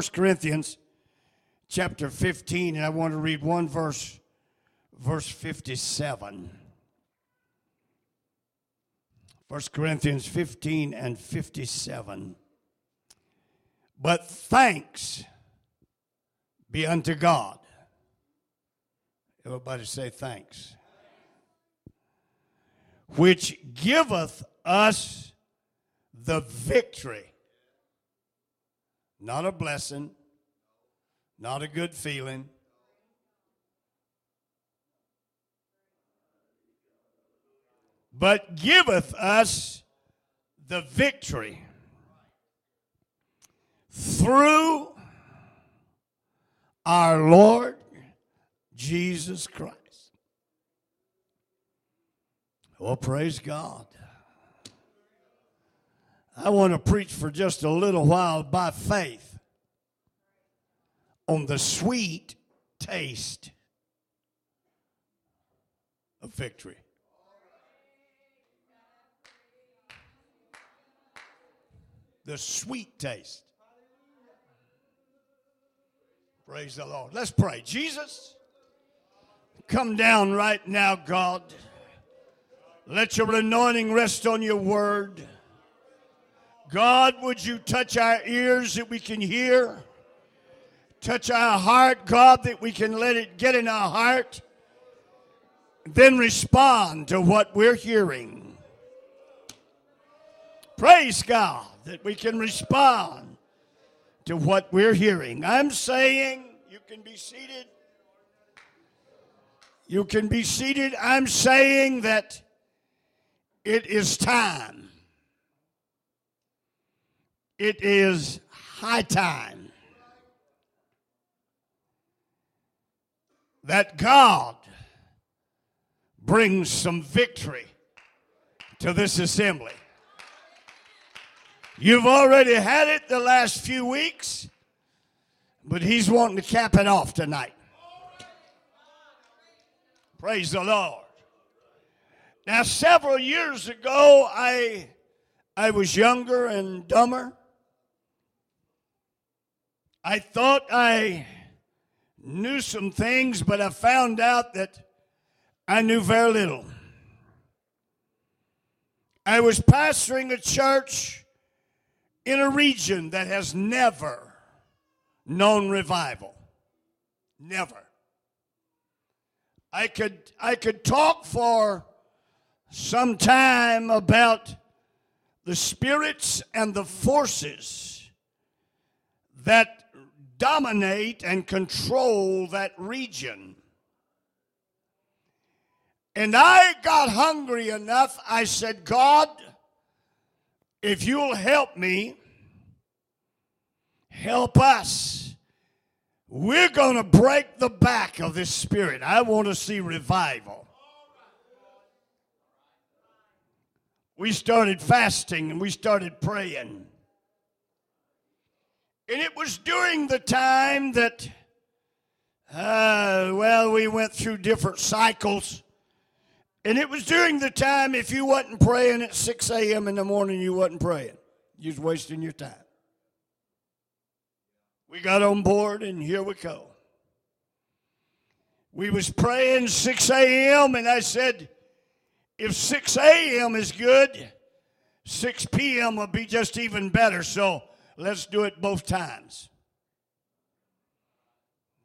1 Corinthians chapter 15, and I want to read one verse, verse 57. 1 Corinthians 15 and 57. But thanks be unto God. Everybody say thanks. Which giveth us the victory. Not a blessing, not a good feeling. But giveth us the victory through our Lord Jesus Christ. Well, praise God. I want to preach for just a little while by faith on the sweet taste of victory. The sweet taste. Praise the Lord. Let's pray. Jesus, come down right now, God. Let your anointing rest on your word. God, would you touch our ears that we can hear? Touch our heart, God, that we can let it get in our heart. Then respond to what we're hearing. Praise God that we can respond to what we're hearing. I'm saying you can be seated. You can be seated. I'm saying that it is time. It is high time that God brings some victory to this assembly. You've already had it the last few weeks, but He's wanting to cap it off tonight. Praise the Lord. Now, several years ago, I, I was younger and dumber. I thought I knew some things, but I found out that I knew very little. I was pastoring a church in a region that has never known revival. Never. I could I could talk for some time about the spirits and the forces that dominate and control that region. And I got hungry enough, I said, God, if you'll help me, help us. We're going to break the back of this spirit. I want to see revival. We started fasting and we started praying. And it was during the time that, uh, well, we went through different cycles. And it was during the time if you wasn't praying at 6 a.m. in the morning, you wasn't praying. You was wasting your time. We got on board and here we go. We was praying 6 a.m. and I said, if 6 a.m. is good, 6 p.m. will be just even better. So Let's do it both times.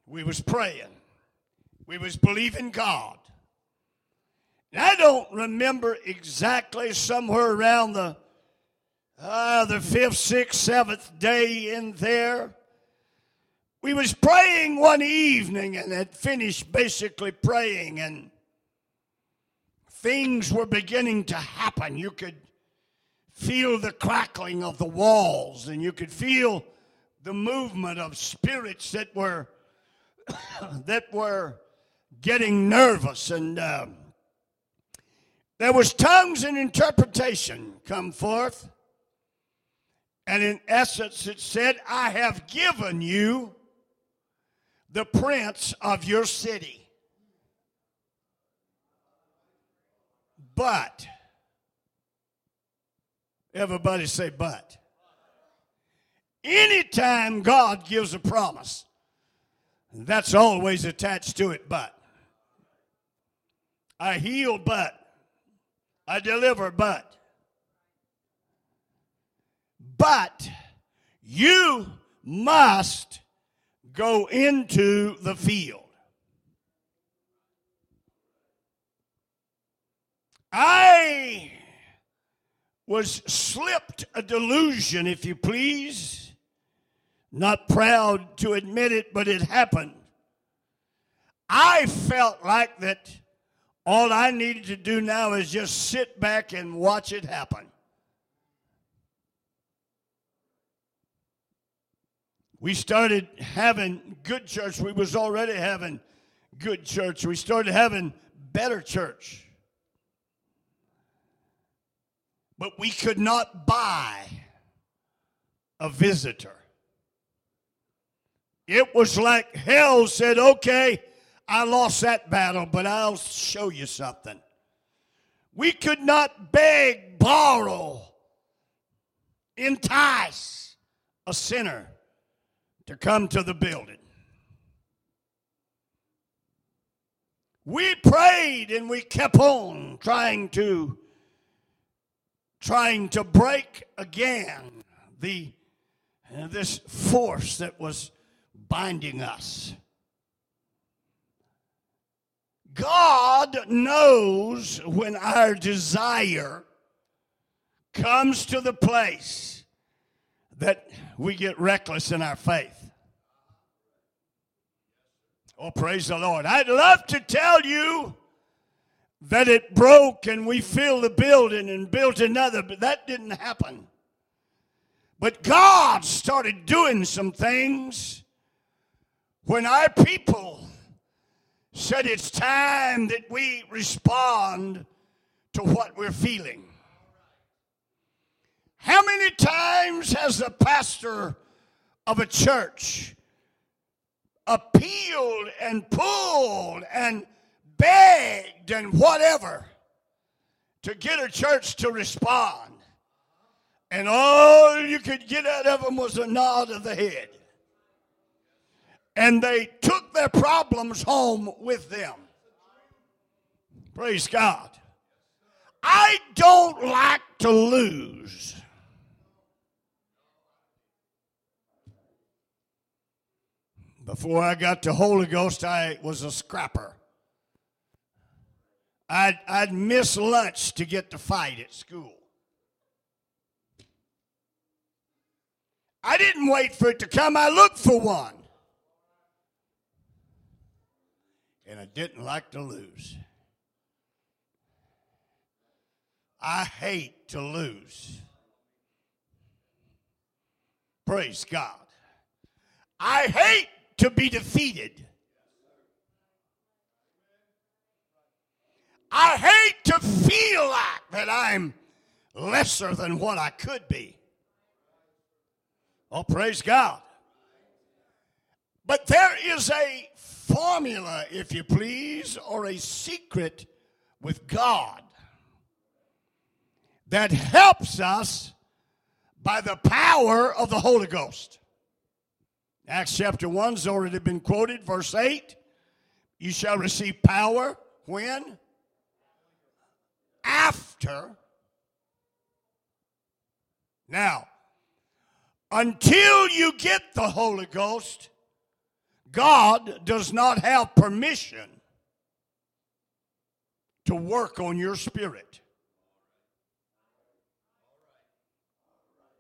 We was praying. We was believing God. And I don't remember exactly somewhere around the uh, the fifth, sixth, seventh day in there. We was praying one evening and had finished basically praying and things were beginning to happen. You could feel the crackling of the walls and you could feel the movement of spirits that were that were getting nervous. And uh, there was tongues and interpretation come forth. And in essence it said i have given you the prince of your city. But Everybody say, but. Anytime God gives a promise, that's always attached to it, but. I heal, but. I deliver, but. But you must go into the field. I was slipped a delusion, if you please. Not proud to admit it, but it happened. I felt like that all I needed to do now is just sit back and watch it happen. We started having good church. We was already having good church. We started having better church. But we could not buy a visitor. It was like hell said, okay, I lost that battle, but I'll show you something. We could not beg, borrow, entice a sinner to come to the building. We prayed and we kept on trying to trying to break again the uh, this force that was binding us. God knows when our desire comes to the place that we get reckless in our faith. Oh, praise the Lord. I'd love to tell you that it broke and we filled the building and built another, but that didn't happen. But God started doing some things when our people said it's time that we respond to what we're feeling. How many times has the pastor of a church appealed and pulled and begged and whatever to get a church to respond? And all you could get out of them was a nod of the head and they took their problems home with them. Praise God. I don't like to lose. Before I got to Holy Ghost, I was a scrapper. I'd, I'd miss lunch to get to fight at school. I didn't wait for it to come, I looked for one. and I didn't like to lose. I hate to lose. Praise God. I hate to be defeated. I hate to feel like that I'm lesser than what I could be. Oh, praise God. But there is a formula, if you please, or a secret with God that helps us by the power of the Holy Ghost. Acts chapter 1 has already been quoted, verse 8. You shall receive power when? After. Now, until you get the Holy Ghost, God does not have permission to work on your spirit.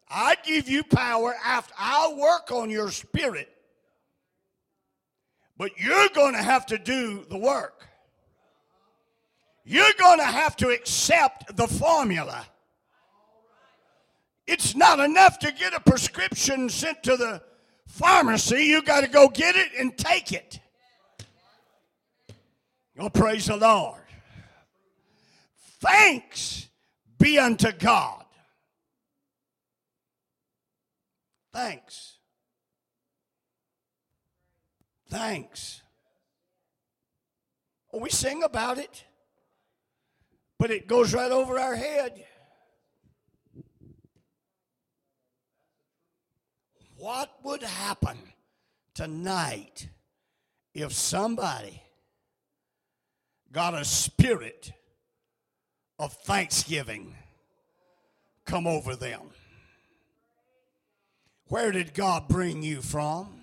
I give you power after I'll work on your spirit. But you're going to have to do the work. You're going to have to accept the formula. It's not enough to get a prescription sent to the pharmacy, you got to go get it and take it. Oh, praise the Lord. Thanks be unto God. Thanks. Thanks. Oh, we sing about it, but it goes right over our head. What would happen tonight if somebody got a spirit of thanksgiving come over them? Where did God bring you from?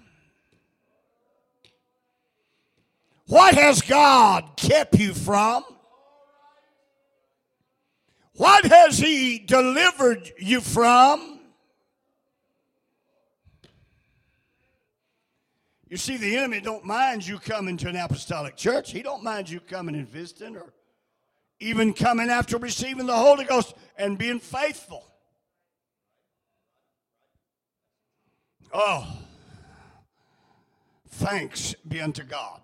What has God kept you from? What has He delivered you from? You see, the enemy don't mind you coming to an apostolic church. He don't mind you coming and visiting or even coming after receiving the Holy Ghost and being faithful. Oh, thanks be unto God.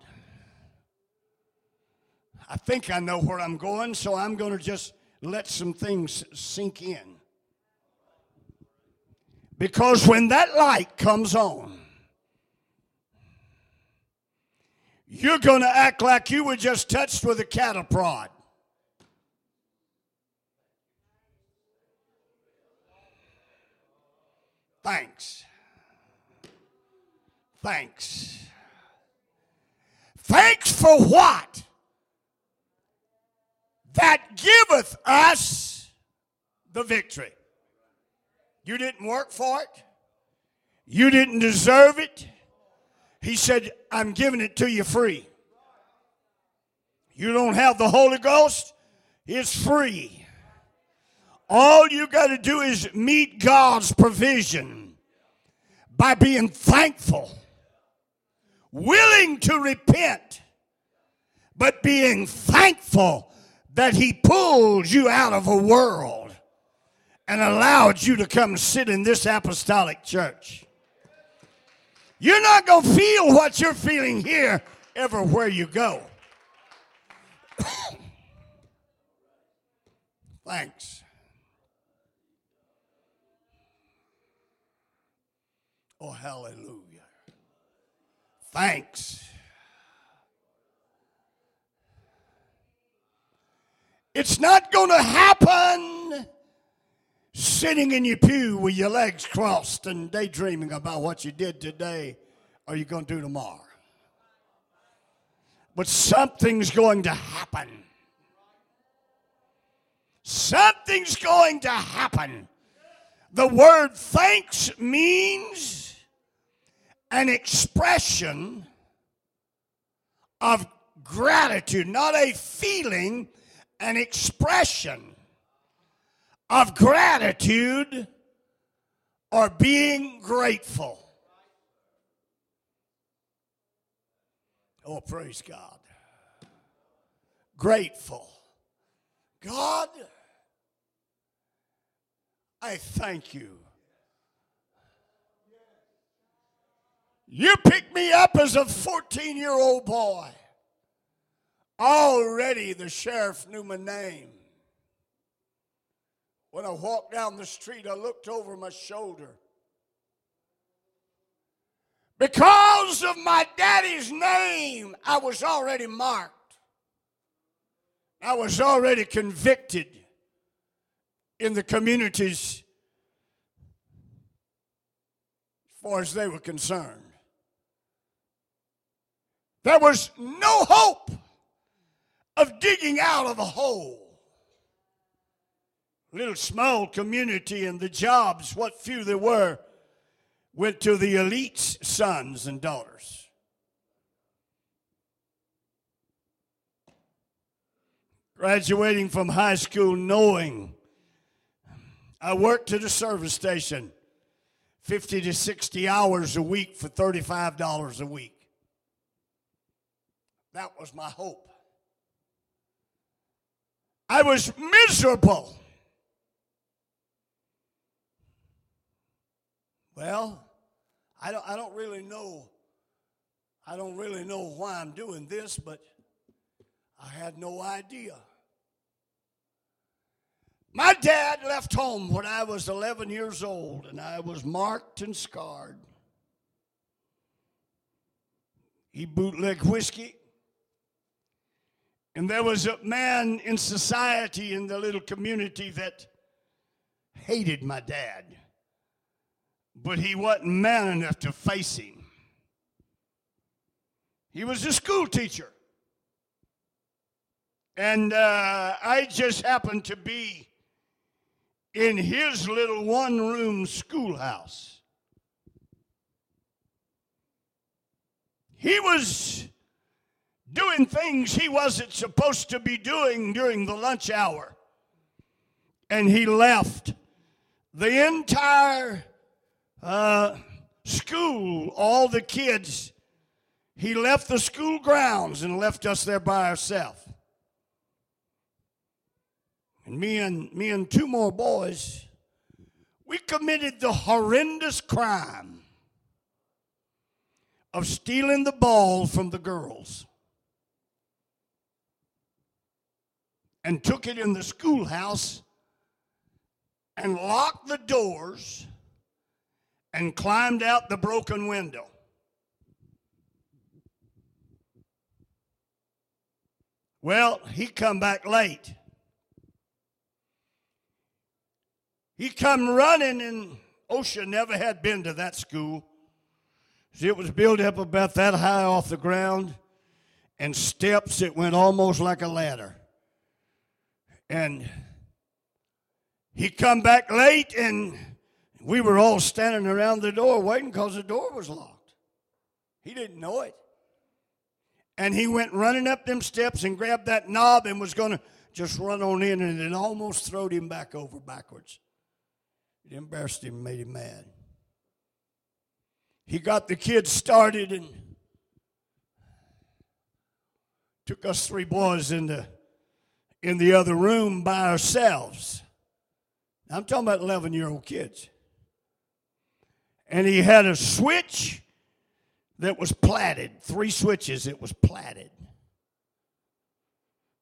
I think I know where I'm going, so I'm going to just let some things sink in. Because when that light comes on, you're going to act like you were just touched with a cattle prod. Thanks. Thanks. Thanks for what? That giveth us the victory. You didn't work for it. You didn't deserve it. He said, I'm giving it to you free. You don't have the Holy Ghost, it's free. All you got to do is meet God's provision by being thankful, willing to repent, but being thankful that He pulled you out of a world and allowed you to come sit in this apostolic church. You're not going to feel what you're feeling here everywhere you go. Thanks. Oh, hallelujah. Thanks. It's not going to happen sitting in your pew with your legs crossed and daydreaming about what you did today or you're going to do tomorrow. But something's going to happen. Something's going to happen. The word thanks means an expression of gratitude, not a feeling, an expression of gratitude or being grateful. Oh, praise God. Grateful. God, I thank you. You picked me up as a 14 year old boy. Already the sheriff knew my name. When I walked down the street, I looked over my shoulder. Because of my daddy's name, I was already marked. I was already convicted in the communities as far as they were concerned. There was no hope of digging out of a hole. Little small community and the jobs, what few there were, went to the elite's sons and daughters. Graduating from high school, knowing I worked at a service station 50 to 60 hours a week for $35 a week. That was my hope. I was miserable. Well, I don't, I don't really know. I don't really know why I'm doing this, but I had no idea. My dad left home when I was 11 years old, and I was marked and scarred. He bootlegged whiskey. And there was a man in society in the little community that hated my dad but he wasn't man enough to face him. He was a school teacher. And uh, I just happened to be in his little one room schoolhouse. He was doing things he wasn't supposed to be doing during the lunch hour. And he left the entire uh, school, all the kids, he left the school grounds and left us there by ourselves. And me and me and two more boys, we committed the horrendous crime of stealing the ball from the girls. And took it in the schoolhouse and locked the doors and climbed out the broken window. Well, he come back late. He come running and OSHA never had been to that school. It was built up about that high off the ground and steps it went almost like a ladder. And he come back late and we were all standing around the door waiting because the door was locked. He didn't know it. And he went running up them steps and grabbed that knob and was going to just run on in and it almost throwed him back over backwards. It embarrassed him, made him mad. He got the kids started and took us three boys into in the other room by ourselves. I'm talking about 11 year old kids. And he had a switch that was platted, three switches, it was platted.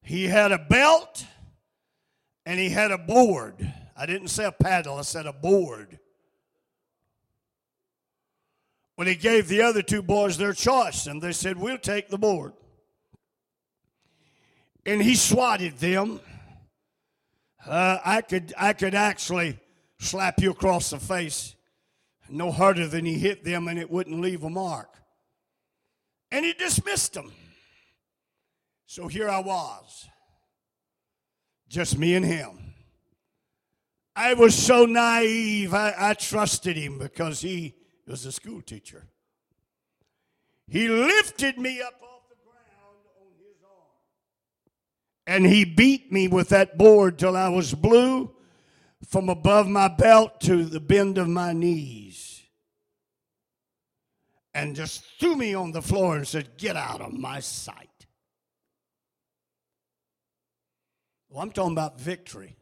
He had a belt and he had a board. I didn't say a paddle, I said a board. When he gave the other two boys their choice, and they said, We'll take the board and he swatted them. Uh, I could I could actually slap you across the face no harder than he hit them, and it wouldn't leave a mark. And he dismissed them. So here I was, just me and him. I was so naive. I, I trusted him because he was a school teacher. He lifted me up And he beat me with that board till I was blue from above my belt to the bend of my knees. And just threw me on the floor and said, Get out of my sight. Well, I'm talking about victory.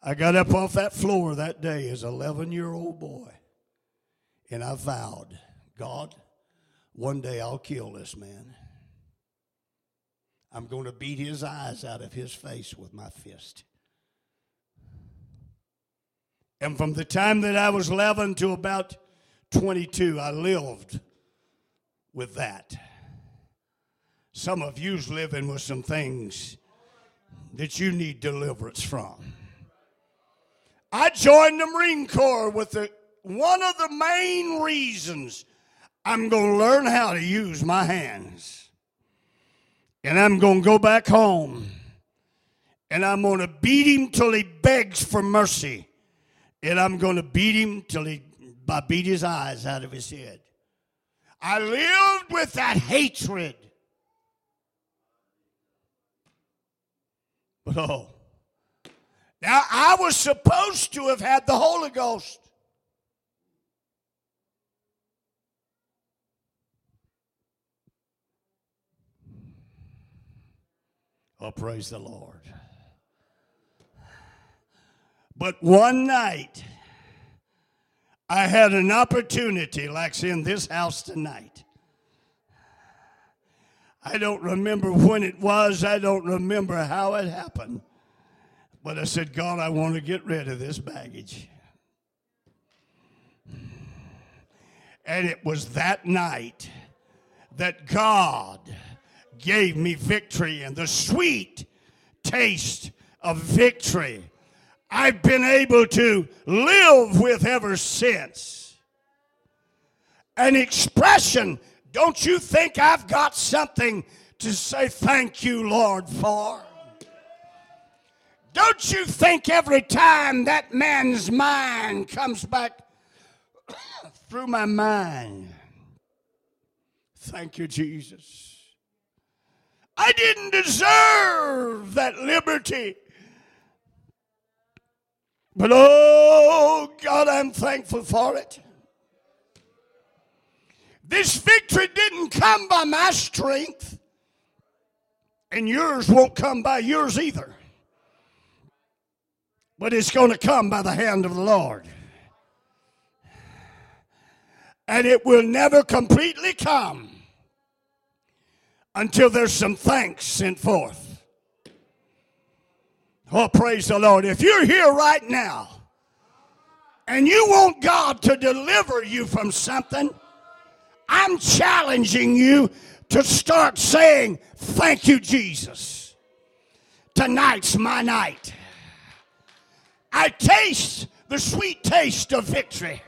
I got up off that floor that day as an 11 year old boy, and I vowed, God, one day I'll kill this man. I'm going to beat his eyes out of his face with my fist. And from the time that I was 11 to about 22, I lived with that. Some of you's living with some things that you need deliverance from. I joined the Marine Corps with the, one of the main reasons I'm going to learn how to use my hands. And I'm going to go back home. And I'm going to beat him till he begs for mercy. And I'm going to beat him till he I beat his eyes out of his head. I lived with that hatred. But oh, now I was supposed to have had the Holy Ghost. Oh, praise the Lord. But one night, I had an opportunity, like in this house tonight. I don't remember when it was, I don't remember how it happened. But I said, God, I want to get rid of this baggage. And it was that night that God gave me victory and the sweet taste of victory I've been able to live with ever since. An expression, don't you think I've got something to say thank you, Lord, for? Don't you think every time that man's mind comes back through my mind? Thank you, Jesus. I didn't deserve that liberty. But oh, God, I'm thankful for it. This victory didn't come by my strength, and yours won't come by yours either. But it's going to come by the hand of the Lord. And it will never completely come until there's some thanks sent forth. Oh, praise the Lord. If you're here right now and you want God to deliver you from something, I'm challenging you to start saying, Thank you, Jesus. Tonight's my night. I taste the sweet taste of victory.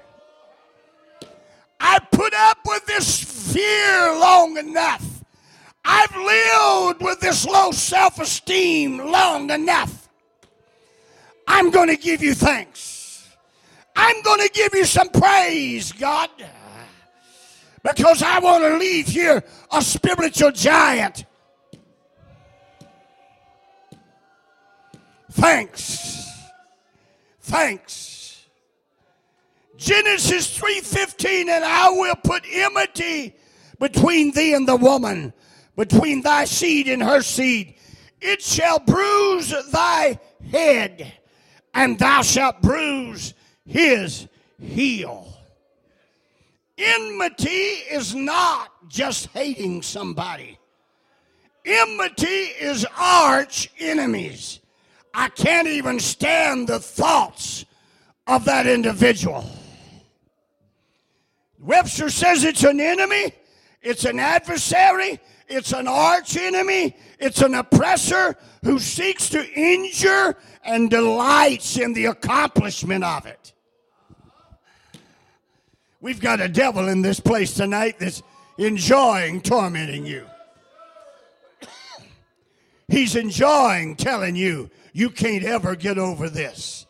I put up with this fear long enough. I've lived with this low self esteem long enough. I'm going to give you thanks. I'm going to give you some praise, God, because I want to leave here a spiritual giant. Thanks. Thanks. Genesis 3:15 and I will put enmity between thee and the woman, between thy seed and her seed. It shall bruise thy head and thou shalt bruise his heel. Enmity is not just hating somebody. Enmity is arch enemies. I can't even stand the thoughts of that individual. Webster says it's an enemy, it's an adversary, it's an arch enemy, it's an oppressor who seeks to injure and delights in the accomplishment of it. We've got a devil in this place tonight that's enjoying tormenting you. He's enjoying telling you you can't ever get over this.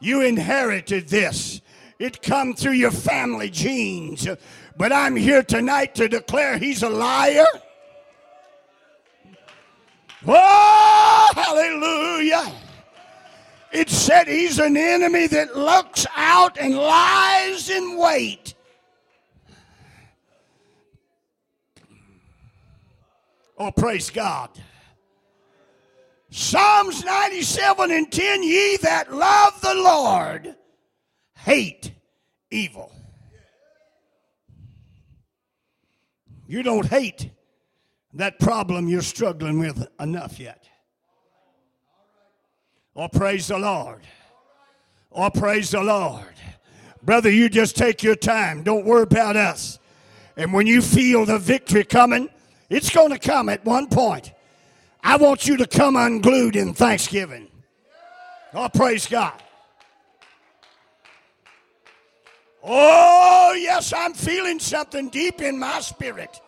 You inherited this. It come through your family genes. But I'm here tonight to declare he's a liar. Oh, hallelujah. It said he's an enemy that looks out and lies in wait. Oh, praise God. Psalms 97 and 10 Ye that love the Lord hate evil. You don't hate that problem you're struggling with enough yet. Or praise the Lord. Or praise the Lord. Brother, you just take your time. Don't worry about us. And when you feel the victory coming, it's going to come at one point. I want you to come unglued in thanksgiving. Oh, praise God. Oh, yes, I'm feeling something deep in my spirit.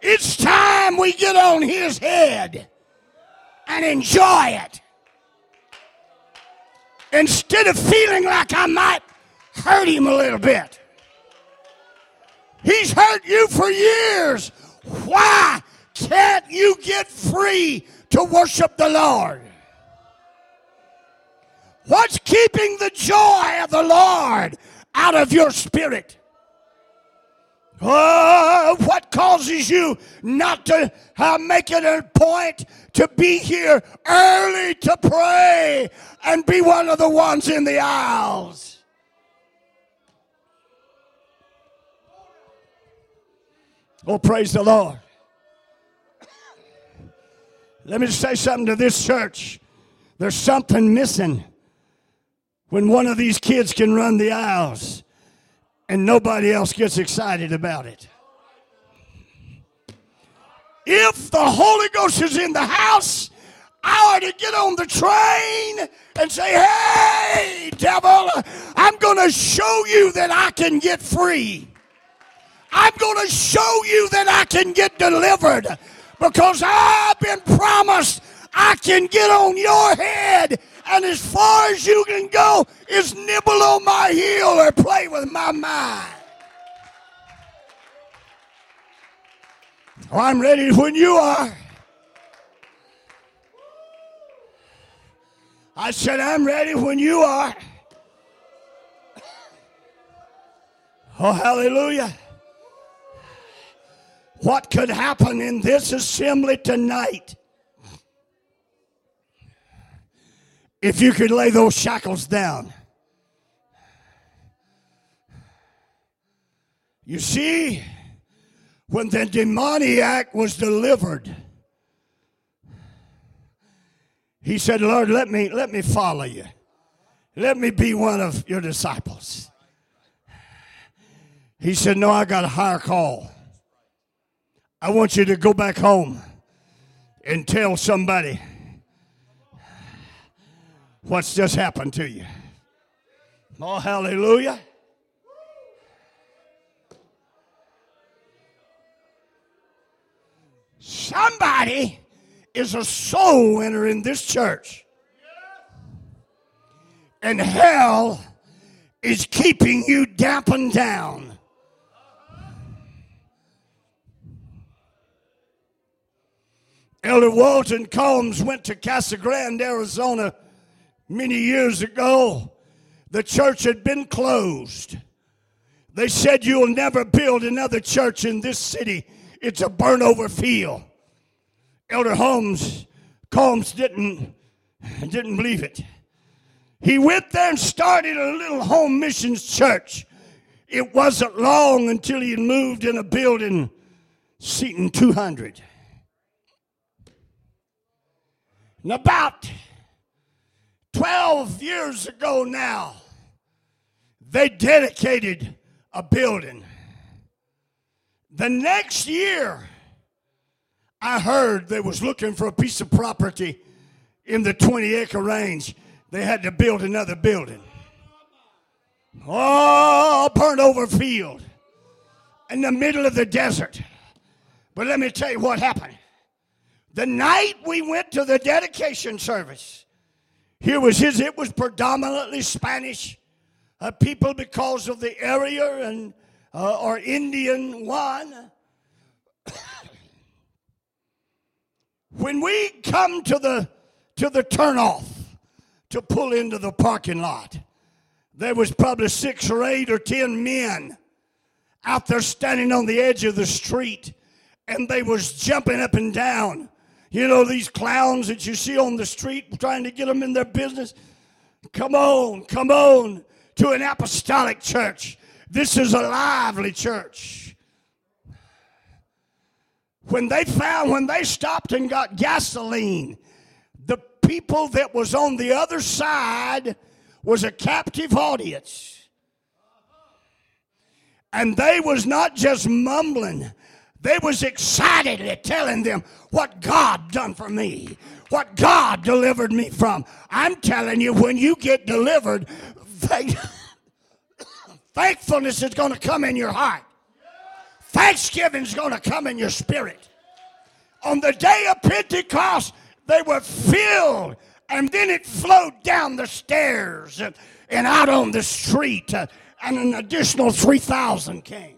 It's time we get on his head and enjoy it instead of feeling like I might hurt him a little bit. He's hurt you for years. Why can't you get free to worship the Lord? What's keeping the joy of the Lord out of your spirit? Oh, what causes you not to uh, make it a point to be here early to pray and be one of the ones in the aisles? Oh, praise the Lord. Let me say something to this church. There's something missing when one of these kids can run the aisles and nobody else gets excited about it. If the Holy Ghost is in the house, I ought to get on the train and say, Hey, devil, I'm going to show you that I can get free. I'm going to show you that I can get delivered because I've been promised I can get on your head and as far as you can go is nibble on my heel or play with my mind. Oh, I'm ready when you are. I said, I'm ready when you are. Oh, hallelujah. What could happen in this assembly tonight if you could lay those shackles down? You see, when the demoniac was delivered, he said, Lord, let me, let me follow you. Let me be one of your disciples. He said, No, I got a higher call. I want you to go back home and tell somebody what's just happened to you. Oh, hallelujah. Somebody is a soul winner in this church. And hell is keeping you dampened down. Elder Walton Combs went to Casa Grande, Arizona many years ago. The church had been closed. They said, You'll never build another church in this city. It's a burnover field. Elder Holmes Combs didn't, didn't believe it. He went there and started a little home missions church. It wasn't long until he moved in a building seating 200. And about 12 years ago now, they dedicated a building. The next year, I heard they was looking for a piece of property in the 20 acre range. They had to build another building. Oh, burnt over field in the middle of the desert. But let me tell you what happened. The night we went to the dedication service, here was his, it was predominantly Spanish uh, people because of the area and uh, or Indian one. when we come to the to the turnoff to pull into the parking lot, there was probably six or eight or ten men out there standing on the edge of the street, and they was jumping up and down. You know these clowns that you see on the street trying to get them in their business. Come on, come on to an apostolic church. This is a lively church. When they found, when they stopped and got gasoline, the people that was on the other side was a captive audience. And they was not just mumbling, they was excitedly telling them what God done for me, what God delivered me from. I'm telling you, when you get delivered, Thankfulness is going to come in your heart. Thanksgiving is going to come in your spirit. On the day of Pentecost, they were filled, and then it flowed down the stairs and, and out on the street, uh, and an additional 3,000 came.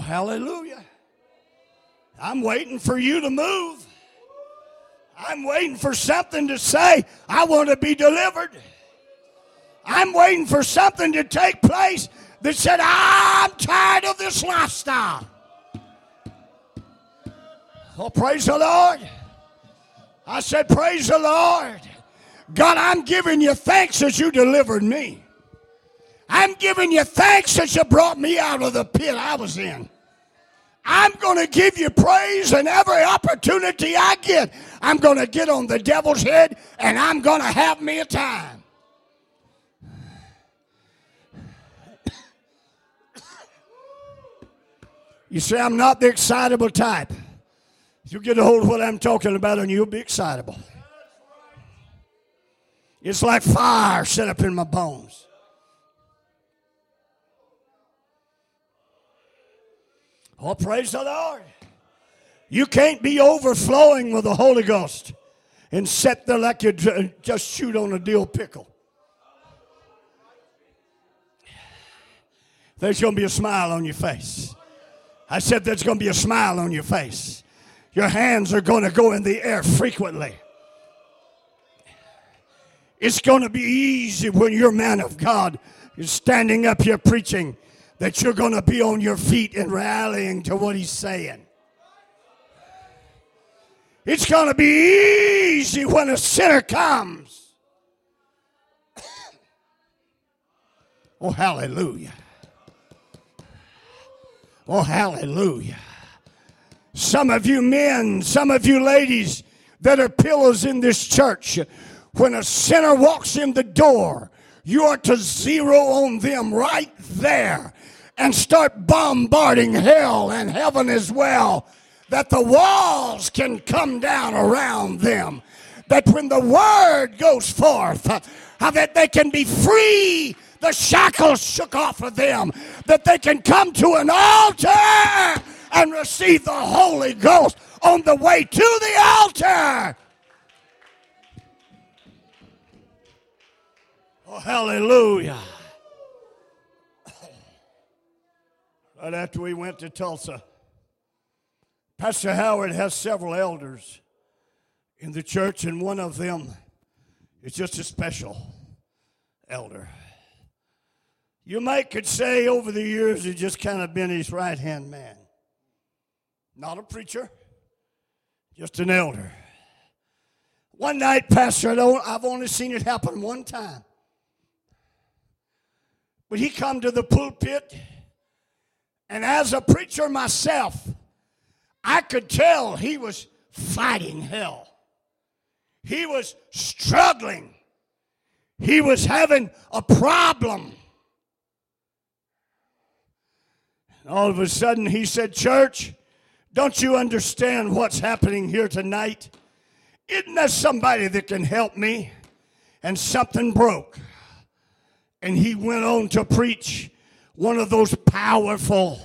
Hallelujah. I'm waiting for you to move. I'm waiting for something to say, I want to be delivered. I'm waiting for something to take place that said, I'm tired of this lifestyle. Oh, praise the Lord. I said, Praise the Lord. God, I'm giving you thanks that you delivered me. I'm giving you thanks that you brought me out of the pit I was in. I'm going to give you praise and every opportunity I get. I'm going to get on the devil's head and I'm going to have me a time. You say, I'm not the excitable type. You get a hold of what I'm talking about and you'll be excitable. It's like fire set up in my bones. Oh, praise the Lord. You can't be overflowing with the Holy Ghost and sit there like you just shoot on a dill pickle. There's going to be a smile on your face. I said there's going to be a smile on your face. Your hands are going to go in the air frequently. It's going to be easy when your man of God is standing up here preaching that you're going to be on your feet and rallying to what he's saying. It's going to be easy when a sinner comes. oh, hallelujah. Oh, hallelujah. Some of you men, some of you ladies that are pillars in this church, when a sinner walks in the door, you are to zero on them right there and start bombarding hell and heaven as well, that the walls can come down around them. That when the word goes forth, uh, that they can be free the shackles shook off of them, that they can come to an altar and receive the Holy Ghost on the way to the altar. Oh, hallelujah. After we went to Tulsa, Pastor Howard has several elders in the church, and one of them is just a special elder. You might could say over the years he's just kind of been his right hand man. Not a preacher, just an elder. One night, Pastor, I have only seen it happen one time. But he come to the pulpit, and as a preacher myself, I could tell he was fighting hell. He was struggling. He was having a problem. all of a sudden, he said, Church, don't you understand what's happening here tonight? Isn't there somebody that can help me? And something broke. And he went on to preach one of those powerful,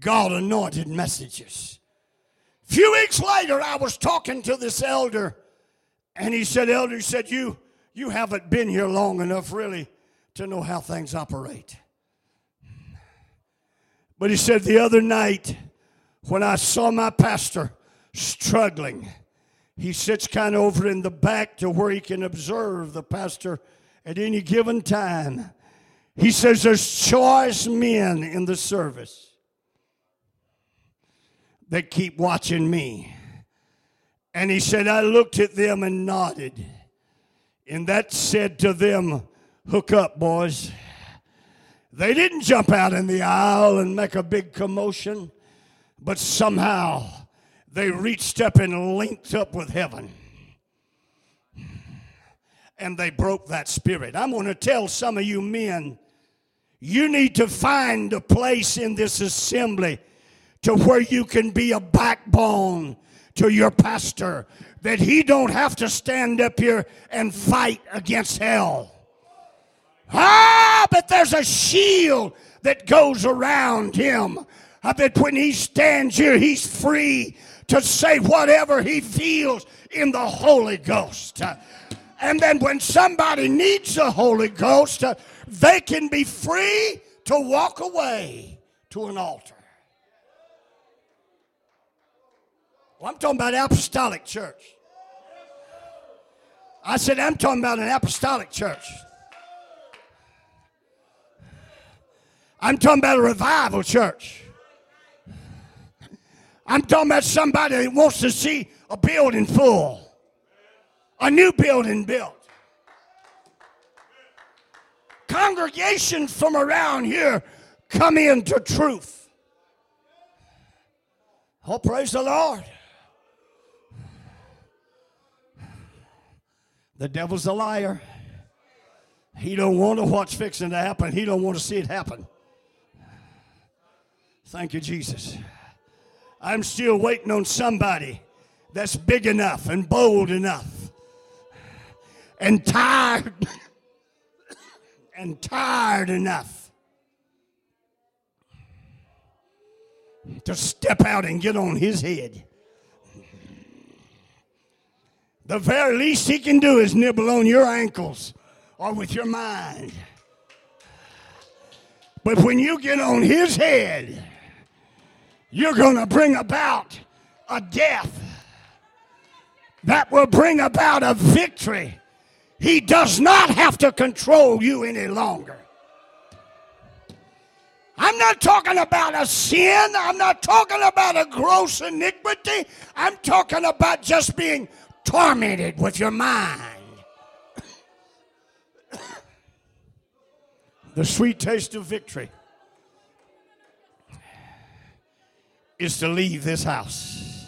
God anointed messages. A few weeks later, I was talking to this elder, and he said, Elder, he said, You you haven't been here long enough really to know how things operate. But he said, The other night, when I saw my pastor struggling, he sits kind of over in the back to where he can observe the pastor at any given time. He says, There's choice men in the service that keep watching me. And he said, I looked at them and nodded. And that said to them, Hook up, boys. They didn't jump out in the aisle and make a big commotion, but somehow they reached up and linked up with heaven. And they broke that spirit. I'm going to tell some of you men, you need to find a place in this assembly to where you can be a backbone to your pastor that he don't have to stand up here and fight against hell. Ah, but there's a shield that goes around him. I bet when he stands here, he's free to say whatever he feels in the Holy Ghost. And then when somebody needs the Holy Ghost, uh, they can be free to walk away to an altar. Well, I'm talking about apostolic church. I said, I'm talking about an apostolic church. I'm talking about a revival church. I'm talking about somebody that wants to see a building full, a new building built. Congregations from around here come into truth. Oh, praise the Lord. The devil's a liar. He don't want to what's fixing to happen. He don't want to see it happen. Thank you, Jesus. I'm still waiting on somebody that's big enough and bold enough and tired and tired enough to step out and get on his head. The very least he can do is nibble on your ankles or with your mind. But when you get on his head, you're going to bring about a death that will bring about a victory. He does not have to control you any longer. I'm not talking about a sin. I'm not talking about a gross iniquity. I'm talking about just being tormented with your mind. the sweet taste of victory is to leave this house.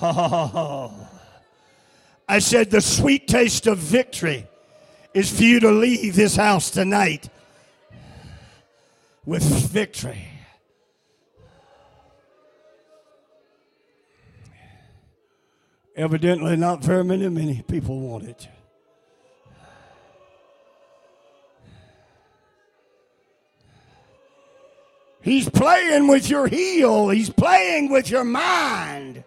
Oh. I said the sweet taste of victory is for you to leave this house tonight with victory. Evidently, not very many, many people want it. He's playing with your heel. He's playing with your mind.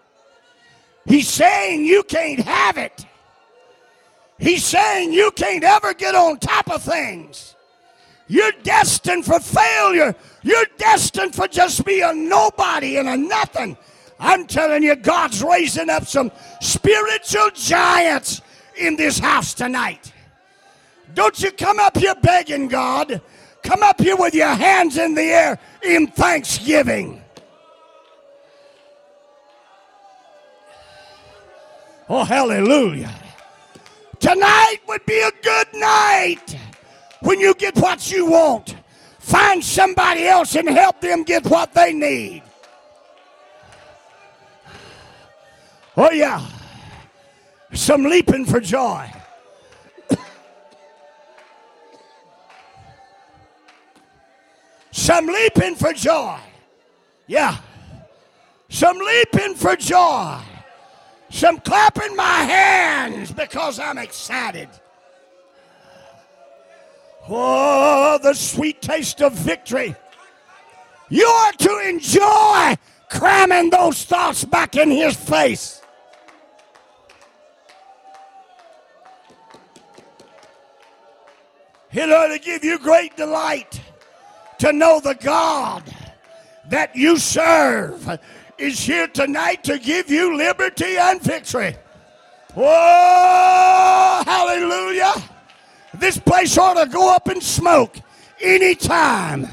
He's saying you can't have it. He's saying you can't ever get on top of things. You're destined for failure. You're destined for just be a nobody and a nothing. I'm telling you, God's raising up some spiritual giants in this house tonight. Don't you come up here begging God. Come up here with your hands in the air in thanksgiving. Oh, hallelujah. Tonight would be a good night when you get what you want. Find somebody else and help them get what they need. Oh, yeah. Some leaping for joy. Some leaping for joy. Yeah. Some leaping for joy. Some clapping my hands because I'm excited. Oh, the sweet taste of victory. You are to enjoy cramming those thoughts back in his face. It ought to give you great delight to know the God that you serve is here tonight to give you liberty and victory. Oh, hallelujah. This place ought to go up in smoke anytime.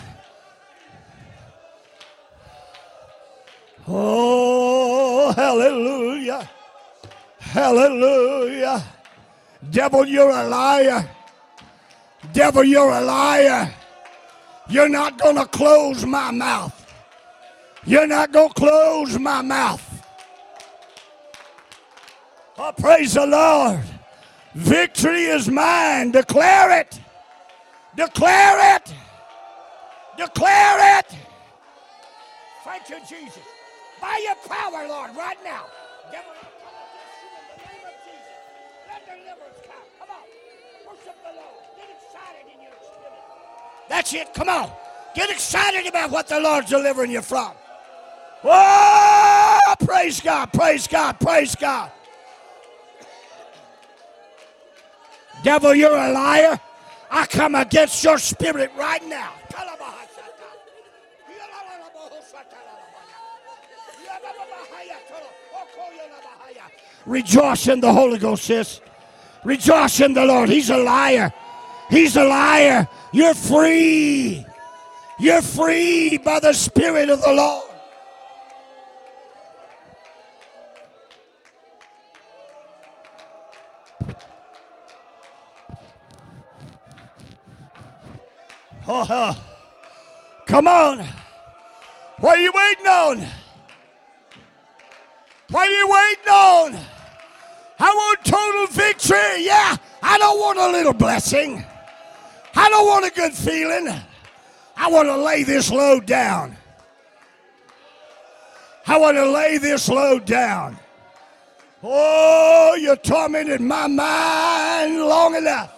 Oh, hallelujah. Hallelujah. Devil, you're a liar. Devil, you're a liar. You're not going to close my mouth. You're not going to close my mouth. Oh, praise the Lord. Victory is mine. Declare it. Declare it. Declare it. Thank you, Jesus. By your power, Lord, right now. Let come. Come on. Worship the Lord. Get excited in your spirit. That's it. Come on. Get excited about what the Lord's delivering you from. Oh, praise God, praise God, praise God. Devil, you're a liar. I come against your spirit right now. Rejoice in the Holy Ghost, sis. Rejoice in the Lord. He's a liar. He's a liar. You're free. You're free by the Spirit of the Lord. Oh. Come on. What are you waiting on? What are you waiting on? I want total victory. Yeah, I don't want a little blessing. I don't want a good feeling. I want to lay this load down. I want to lay this load down. Oh, you tormented my mind long enough.